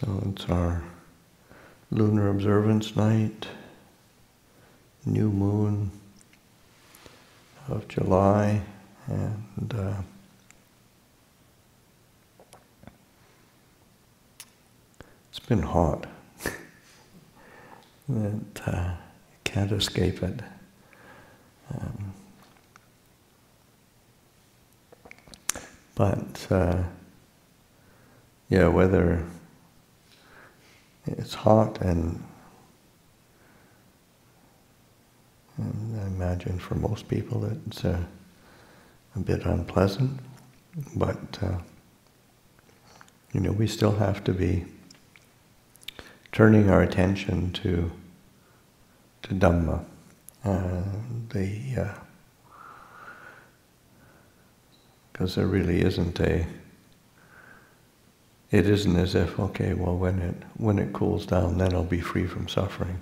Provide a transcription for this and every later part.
So it's our lunar observance night, new moon of July, and uh, it's been hot. that uh, can't escape it. Um, but uh, yeah, whether it's hot and, and I imagine for most people it's uh, a bit unpleasant, but uh, you know we still have to be turning our attention to to Dhamma, uh, the because uh, there really isn't a it isn't as if okay well when it when it cools down then I'll be free from suffering.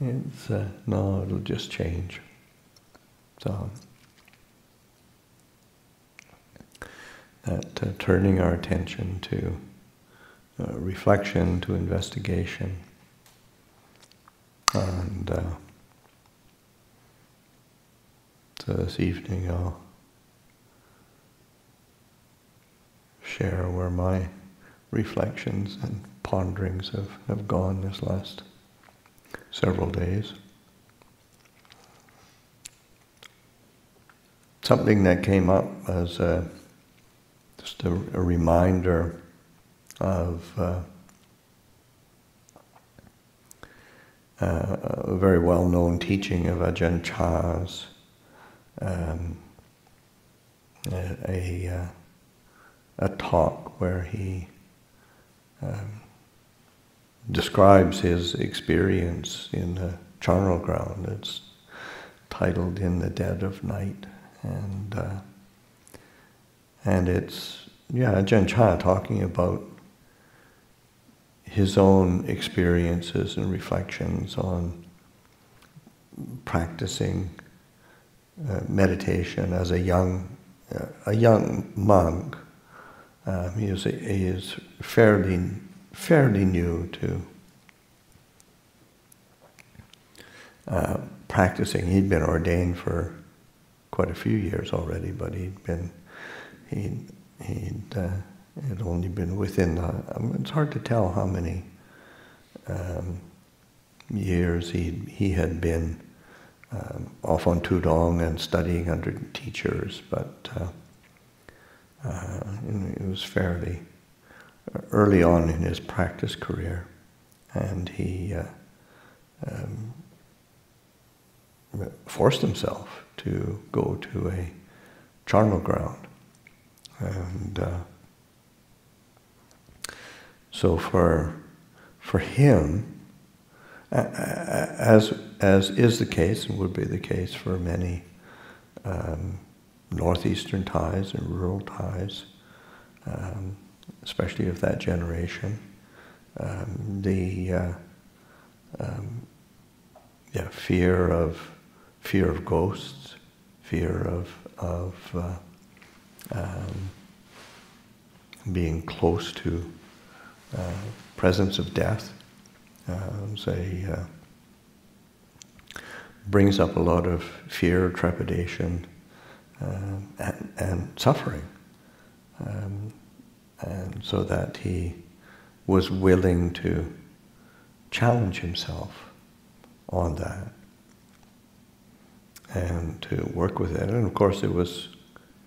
It's uh, no it'll just change. So that uh, turning our attention to uh, reflection to investigation and uh, so this evening I'll share where my reflections and ponderings have, have gone this last several days. Something that came up as a, just a, a reminder of uh, uh, a very well-known teaching of Ajahn Chah's, um, a, a uh, a talk where he um, describes his experience in the charnel ground. It's titled "In the Dead of Night," and uh, and it's yeah, Ajahn Chah talking about his own experiences and reflections on practicing uh, meditation as a young uh, a young monk um, he, is, he is fairly, fairly new to uh, practicing. He'd been ordained for quite a few years already, but he'd been, he'd, he'd uh, had only been within, the, mean, it's hard to tell how many um, years he, he had been um, off on Tudong and studying under teachers, but uh, uh, it was fairly early on in his practice career, and he uh, um, forced himself to go to a charnel ground, and uh, so for for him, as as is the case and would be the case for many. Um, northeastern Thais and rural Thais, um, especially of that generation. Um, the uh, um, yeah, fear of fear of ghosts, fear of of uh, um, being close to uh, presence of death. Um, say uh, brings up a lot of fear, trepidation, um, and, and, suffering. Um, and so that he was willing to challenge himself on that and to work with it. And of course, it was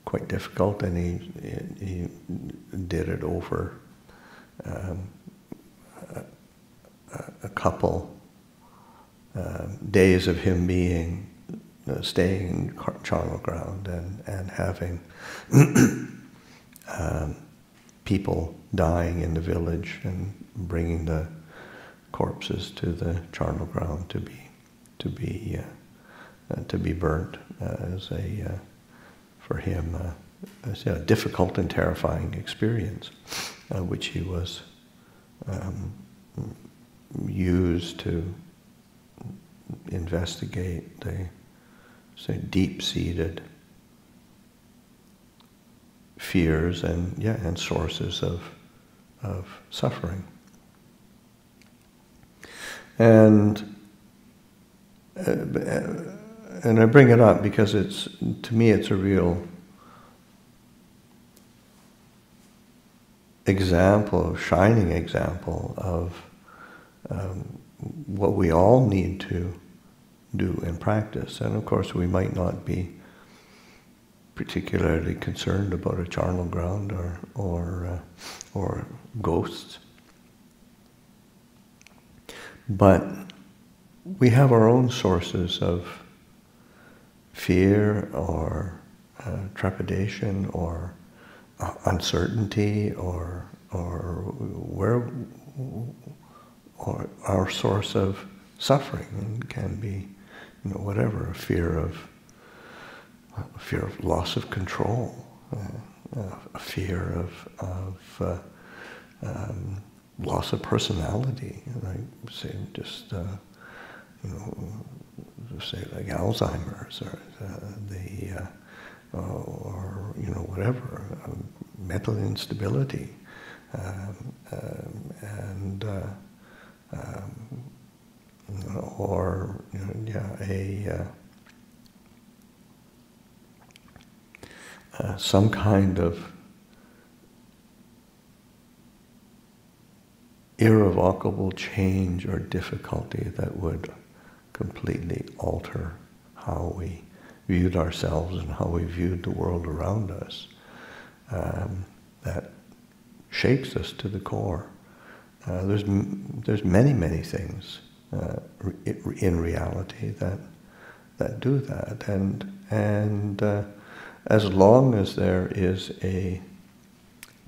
quite difficult, and he he did it over um, a, couple uh, days of him being uh, staying in charnel ground and, and having um, people dying in the village and bringing the corpses to the charnel ground to be to be uh, uh, to be burnt uh, as a uh, for him uh, a difficult and terrifying experience, which he was um, used to investigate the so deep-seated fears and yeah and sources of of suffering. And uh, and I bring it up because it's to me it's a real example, shining example of um, what we all need to do and practice. And of course, we might not be particularly concerned about a charnel ground or or uh, or ghosts, but we have our own sources of fear or uh, trepidation or uh, uncertainty or or where or our source of suffering can be you know whatever a fear of a fear of loss of control uh, uh a fear of of uh, um, loss of personality like say just uh, you know say like Alzheimer's or the or you know whatever um, mental instability um, um, and uh, um, or yeah, a uh, uh, some kind of irrevocable change or difficulty that would completely alter how we viewed ourselves and how we viewed the world around us um, that shakes us to the core. Uh, there's, there's many, many things uh, in reality that, that do that. And, and uh, as long as there is a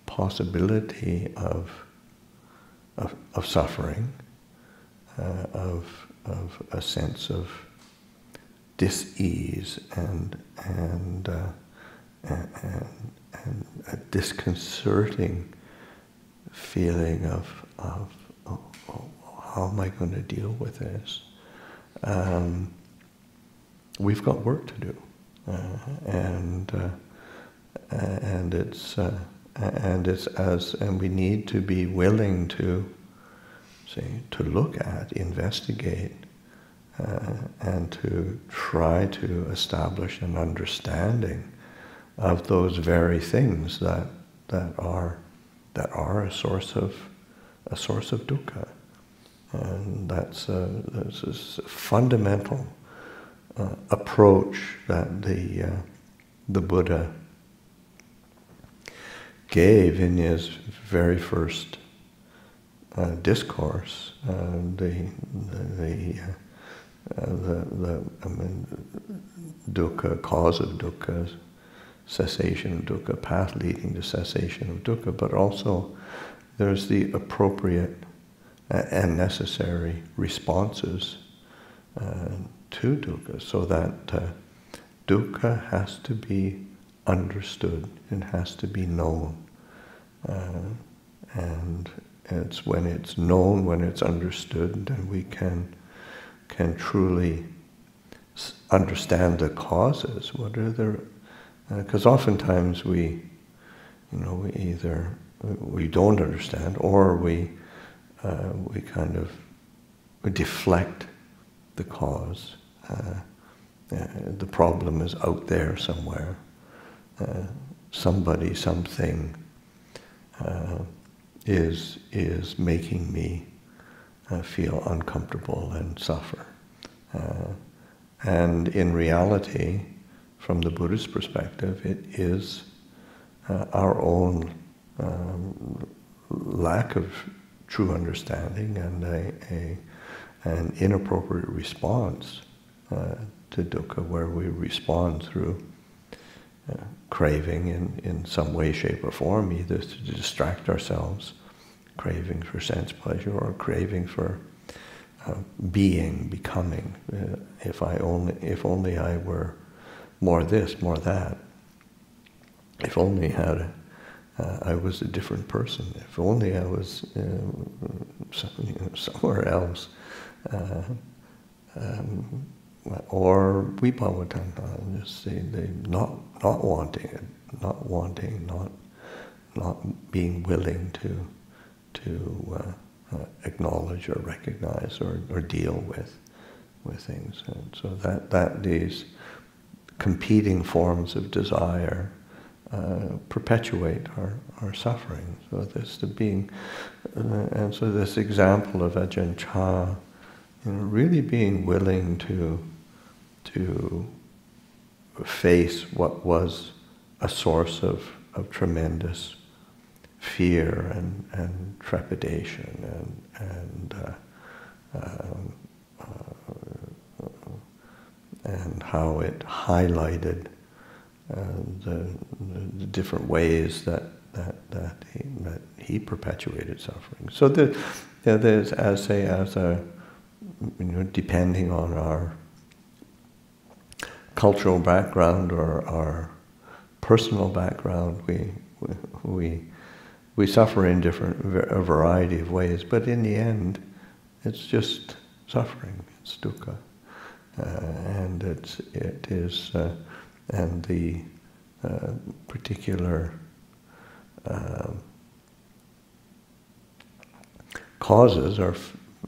possibility of, of, of suffering, uh, of, of a sense of dis-ease and, and, uh, and, and a disconcerting feeling of, of oh, oh, how am I going to deal with this? Um, we've got work to do, uh, and uh, and it's uh, and it's as and we need to be willing to say to look at, investigate, uh, and to try to establish an understanding of those very things that that are that are a source of a source of dukkha, and that's a, that's a fundamental uh, approach that the uh, the Buddha gave in his very first uh, discourse, uh, the the, the uh, uh, the, the I mean, dukkha, cause of dukkha, cessation of dukkha, path leading to cessation of dukkha, but also there's the appropriate and necessary responses uh, to dukkha, so that uh, dukkha has to be understood, it has to be known. Uh, and it's when it's known, when it's understood, then we can can truly understand the causes. What are the because uh, oftentimes we, you know, we either we don't understand or we uh, we kind of we deflect the cause. Uh, uh the problem is out there somewhere. Uh, somebody, something uh, is is making me feel uncomfortable and suffer. And in reality, from the Buddhist perspective, it is uh, our own um, lack of true understanding and a, a an inappropriate response uh, to dukkha, where we respond through uh, craving in, in some way, shape, or form, either to distract ourselves craving for sense pleasure or craving for uh, being, becoming. Uh, if I only, if only I were more this, more that. If only had uh, I was a different person. If only I was uh, some, you know, somewhere else. Uh, um, or vibhavatanha, just say they not not wanting it, not wanting, not not being willing to to uh, uh, acknowledge or recognize or, or deal with with things. And so that, that these competing forms of desire uh, perpetuate our, our suffering. So this the being, uh, and so this example of Ajahn Chah, you know, really being willing to to face what was a source of, of tremendous fear and, and trepidation and, and uh, um, uh, and how it highlighted uh, the, the, different ways that that that he, that he perpetuated suffering. So the, you know, there's as say as a you know depending on our cultural background or our personal background, we we we suffer in different a variety of ways. But in the end, it's just suffering. It's dukkha, uh, and it's it is. Uh, and the uh, particular uh, causes are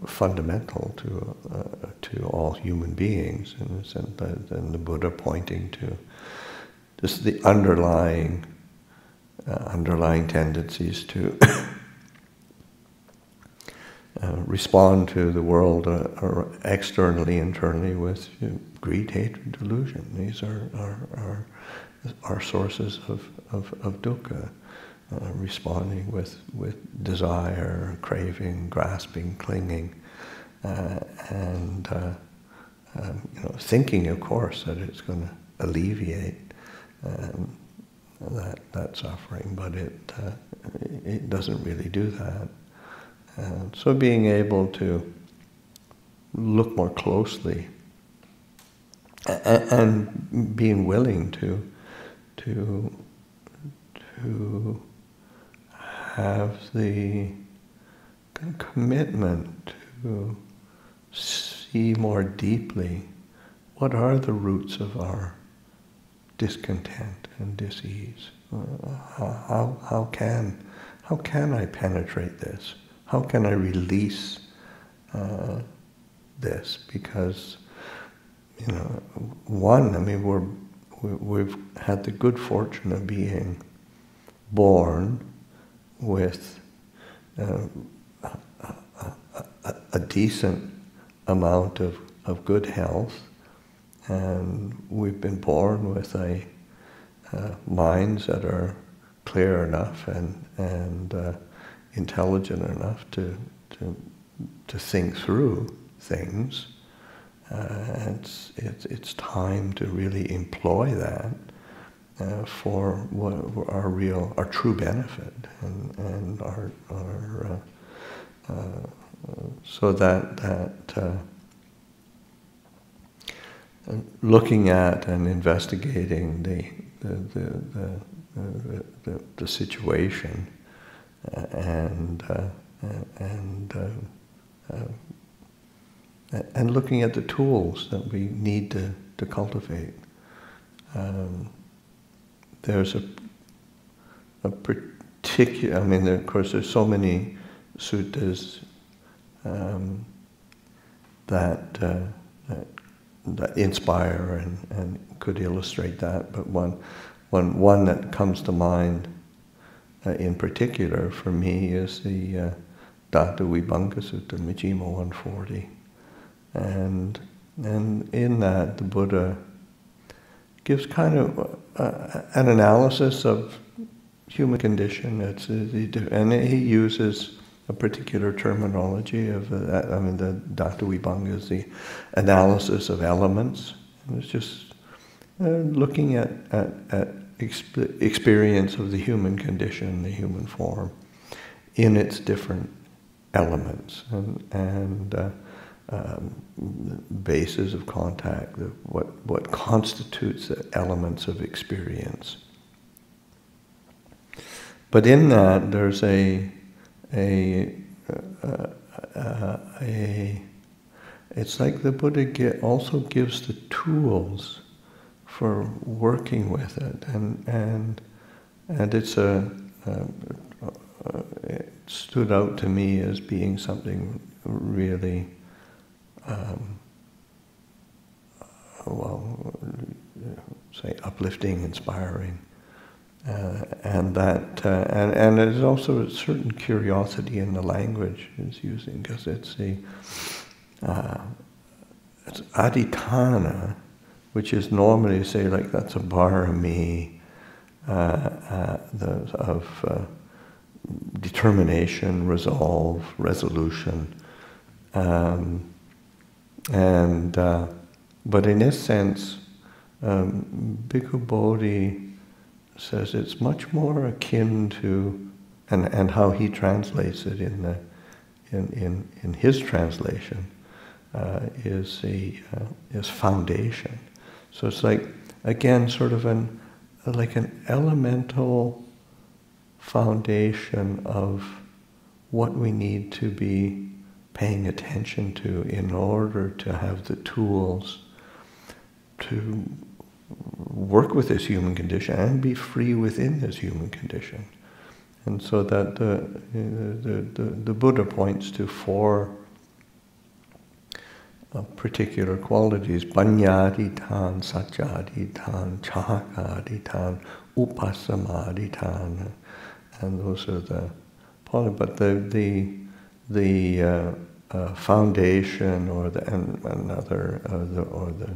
fundamental to uh, to all human beings, and, and the Buddha pointing to this the underlying uh, underlying tendencies to respond to the world uh, externally, internally with you know, greed, hatred, delusion. These are are, are, are sources of, of, of dukkha. Uh, responding with, with desire, craving, grasping, clinging, uh, and uh, um, you know, thinking, of course, that it's going to alleviate um, that that suffering, but it uh, it doesn't really do that. And so being able to look more closely and being willing to to to have the commitment to see more deeply what are the roots of our discontent and disease. Uh, how, how, can, how can I penetrate this? How can I release uh, this? Because, you know, one, I mean, we're, we've had the good fortune of being born with uh, a, a, a, decent amount of, of good health, and we've been born with a uh, minds that are clear enough and and uh, intelligent enough to to to think through things. Uh, it's, it's it's time to really employ that uh, for what, our real, our true benefit, and and our our uh, uh, so that that looking at and investigating the the, the, the, the, the situation uh, and, uh, and, uh, and looking at the tools that we need to, to cultivate. Um, there's a, a particular, I mean, there, of course, there's so many suttas um, that, uh, that, that inspire and, and could illustrate that, but one, one, one that comes to mind uh, in particular for me is the uh, Dhatu Vibhanga Sutta, Majjhima 140. And, and in that, the Buddha gives kind of uh, an analysis of human condition. It's, and he uses a particular terminology of that. I mean, the Dhatu Vibhanga is the analysis of elements. It's just uh, looking at, at, at exp- experience of the human condition, the human form, in its different elements and, and uh, um, bases of contact, what, what constitutes the elements of experience. But in that, there's a, a, uh, uh, a it's like the Buddha also gives the tools for working with it, and and and it's a, a, a stood out to me as being something really, um, well, say uplifting, inspiring. Uh, and that, uh, and, and there's also a certain curiosity in the language it's using, because it's the, uh, it's aditana, which is normally, say, like that's a barami uh, uh, of uh, determination, resolve, resolution. Um, and, but in this sense, um, Bhikkhu Bodhi says it's much more akin to, and, and how he translates it in, the, in, in, in his translation, uh, is, the, uh, is foundation. So it's like, again, sort of an, like an elemental foundation of what we need to be paying attention to in order to have the tools to work with this human condition and be free within this human condition. And so that the, the, the, the Buddha points to four uh, particular qualities, panyaditan, sajjaditan, chakaditan, upasamaditan, and those are the but the the the uh, uh, foundation or the and another uh, the, or the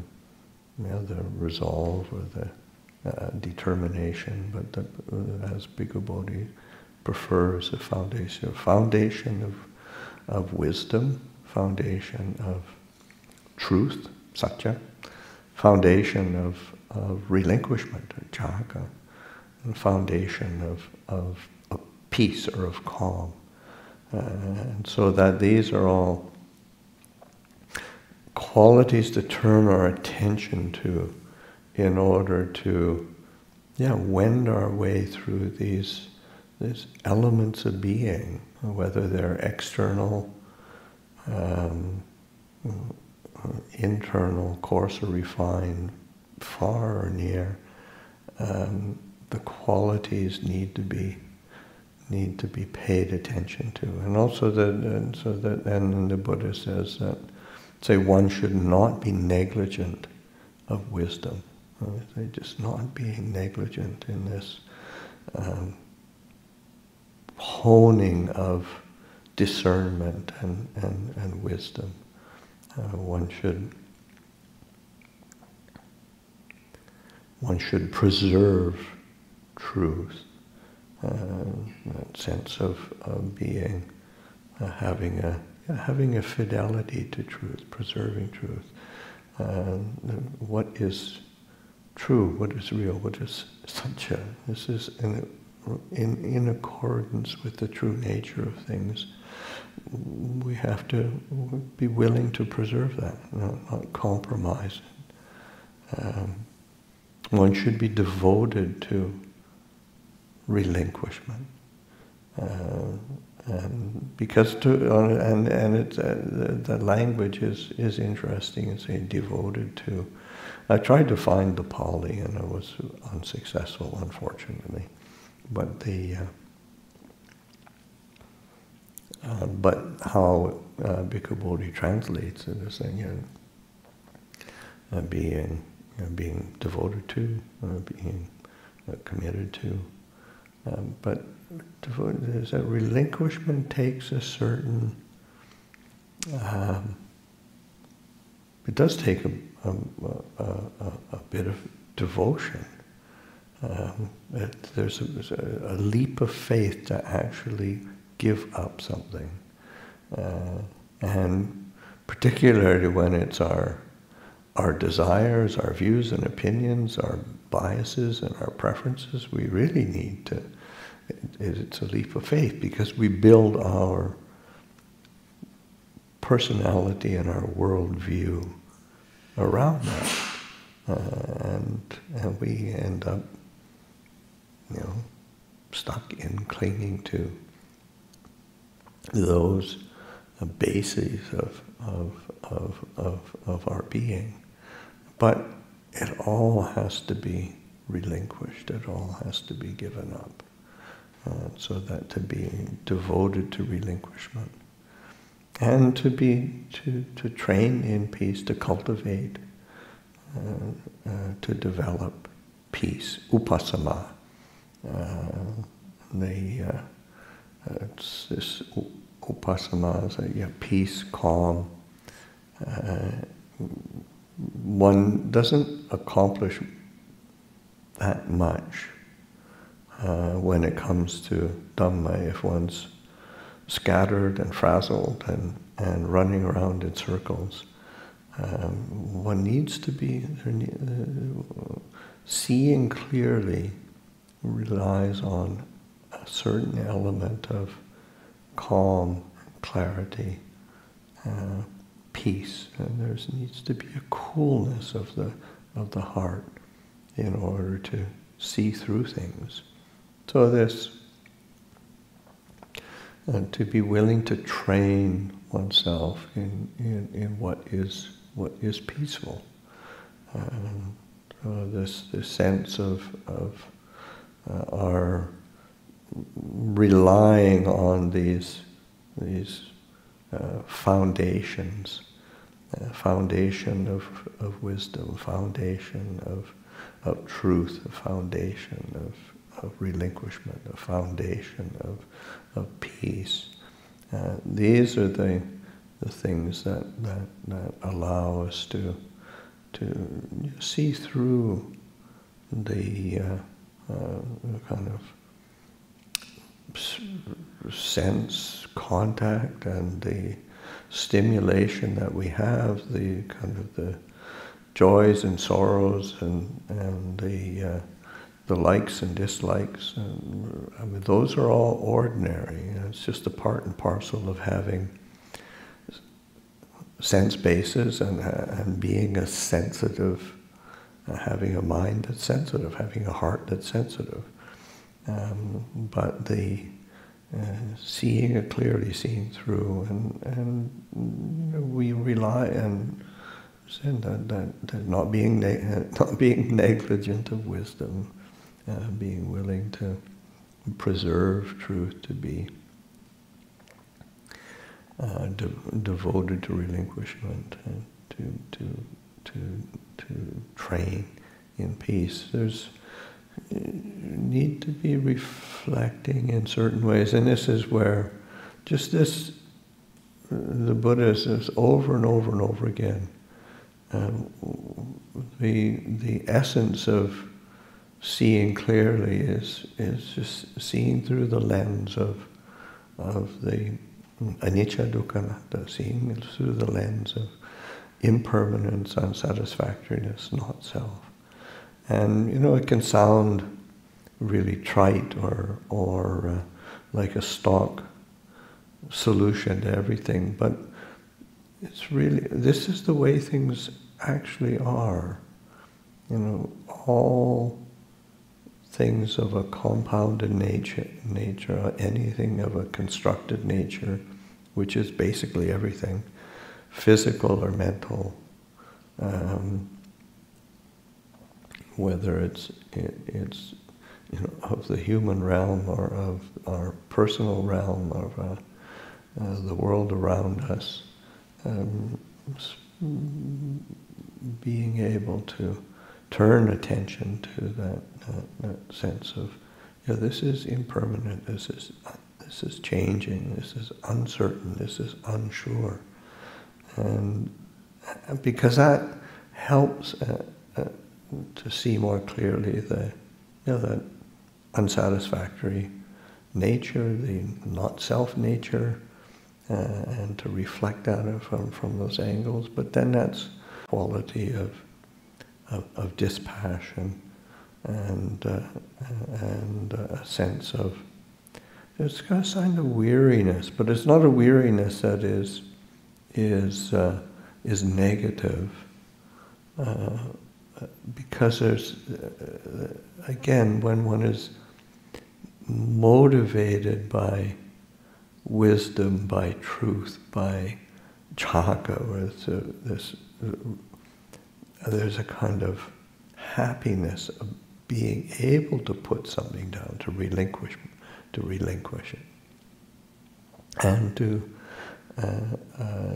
the resolve or the uh, determination, but the, as Bhikkhu Bodhi prefers a foundation, foundation of, of wisdom, foundation of truth, satya, foundation of, of relinquishment, jhaka, foundation of, of, of peace or of calm. Uh, and so that these are all qualities to turn our attention to in order to yeah, wend our way through these, these elements of being, whether they're external, um, internal, coarse or refined, far or near. Um, the qualities need to be need to be paid attention to, and also that, and so that, and the Buddha says that say one should not be negligent of wisdom. Right? Just not being negligent in this um, honing of discernment and, and, and wisdom. Uh, one should one should preserve truth, uh, that sense of, of being, uh, having a having a fidelity to truth, preserving truth. Uh, what is true, what is real, what is satya. This is in, in accordance with the true nature of things. We have to be willing to preserve that, not, not compromise. Um, one should be devoted to relinquishment. Uh, and because to and and it's uh, the, the, language is is interesting and saying devoted to. I tried to find the Pali and I was unsuccessful, unfortunately. But the uh, uh, but how uh, Bhikkhu Bodhi translates it is saying, you know, uh, being you know, being devoted to, uh, being uh, committed to, um, but is that relinquishment takes a certain, um, it does take a, a, a, a bit of devotion. Um, it, there's a, a, leap of faith to actually give up something. Uh, and particularly when it's our, our desires, our views and opinions, our biases and our preferences, we really need to it's a leap of faith because we build our personality and our worldview around that. Uh, and, and we end up, know, stuck in clinging to those uh, bases of, of, of, of, of our being. But it all has to be relinquished, it all has to be given up. Uh, so that to be devoted to relinquishment and to be to, to train in peace, to cultivate, uh, uh, to develop peace, upasama. Uh, the uh, it's this upasama is a, yeah, peace, calm. Uh, one doesn't accomplish that much uh, when it comes to Dhamma if one's scattered and frazzled and, and running around in circles. Um, one needs to be uh, seeing clearly relies on a certain element of calm, clarity, uh, peace, and there needs to be a coolness of the of the heart in order to see through things. So this, and to be willing to train oneself in, in, in what is what is peaceful. Um, so this this sense of of uh, our relying on these these uh, foundations, foundation of, of wisdom, foundation of, of truth, a foundation of of relinquishment, a foundation of, of peace. Uh, these are the, the things that, that, that allow us to, to see through the uh, kind of sense contact and the stimulation that we have, the kind of the joys and sorrows and, and the uh, the likes and dislikes. And, I mean, those are all ordinary. It's just a part and parcel of having sense bases and, and being a sensitive, uh, having a mind that's sensitive, having a heart that's sensitive. Um, but the uh, seeing it clearly, seeing through, and, and we rely and that, that, that not being not being negligent of wisdom, uh, being willing to preserve truth, to be uh, de- devoted to relinquishment, and to, to, to, to train in peace. There's uh, need to be reflecting in certain ways, and this is where just this, the Buddha says over and over and over again, um, the, the essence of seeing clearly is, is just seeing through the lens of, of the anicca dukkha seeing through the lens of impermanence, unsatisfactoriness, not self. And you know, it can sound really trite or, or uh, like a stock solution to everything, but it's really, this is the way things actually are. You know, all things of a compounded nature, nature, anything of a constructed nature, which is basically everything, physical or mental, um, whether it's it, it's you know, of the human realm or of our personal realm of uh, uh, the world around us, um, being able to turn attention to that that, that sense of, yeah, this is impermanent, this is, this is changing, this is uncertain, this is unsure. And because that helps uh, uh, to see more clearly the, you know, that unsatisfactory nature, the not self nature, uh, and to reflect at it from, from those angles. But then that's quality of, of, of dispassion and uh, and a sense of it's got a sign of weariness, but it's not a weariness that is is uh, is negative, uh, because there's uh, again when one is motivated by wisdom, by truth, by chaka, or this, there's a kind of happiness, of being able to put something down, to relinquish, to relinquish it, and to uh, uh,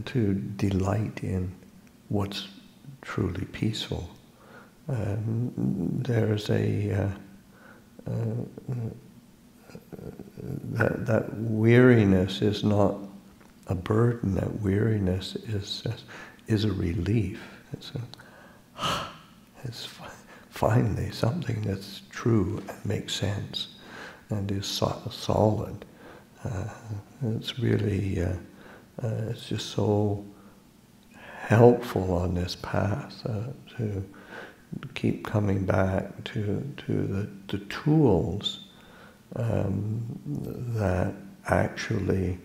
and to delight in what's truly peaceful. Um, there's a uh, uh, that that weariness is not a burden. That weariness is is a relief. It's a, it's finally something that's true and makes sense and is so- solid. Uh, it's really, uh, it's just so helpful on this path uh, to keep coming back to, to the, the tools um, that actually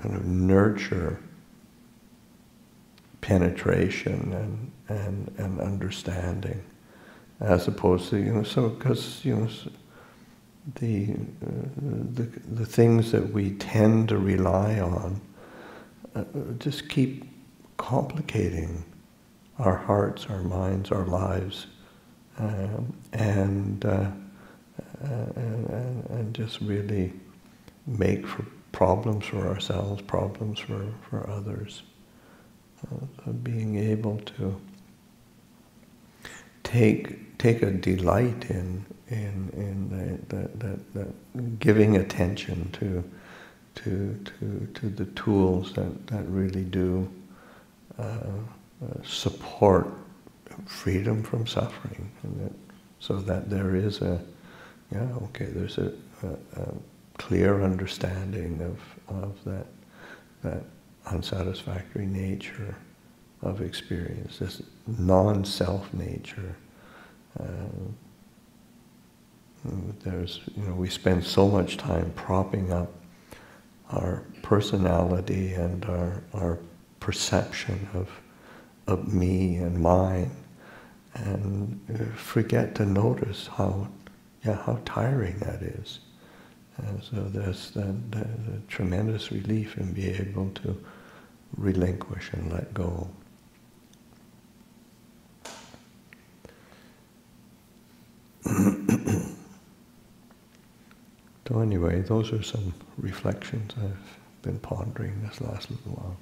kind of nurture penetration and, and, and understanding as opposed to, you know, so because, you know, the, uh, the, the things that we tend to rely on uh, just keep complicating our hearts, our minds, our lives, um, and, uh, and, and just really make for problems for ourselves, problems for, for others. Uh, being able to take take a delight in in in that that, that giving attention to to to to the tools that that really do uh, uh, support freedom from suffering, that, so that there is a yeah okay there's a, a, a clear understanding of of that that unsatisfactory nature of experience, this non-self nature. Uh, there's, you know, we spend so much time propping up our personality and our, our perception of, of me and mine, and forget to notice how, yeah, how tiring that is. And so there's that tremendous relief in being able to relinquish and let go. so anyway, those are some reflections I've been pondering this last little while.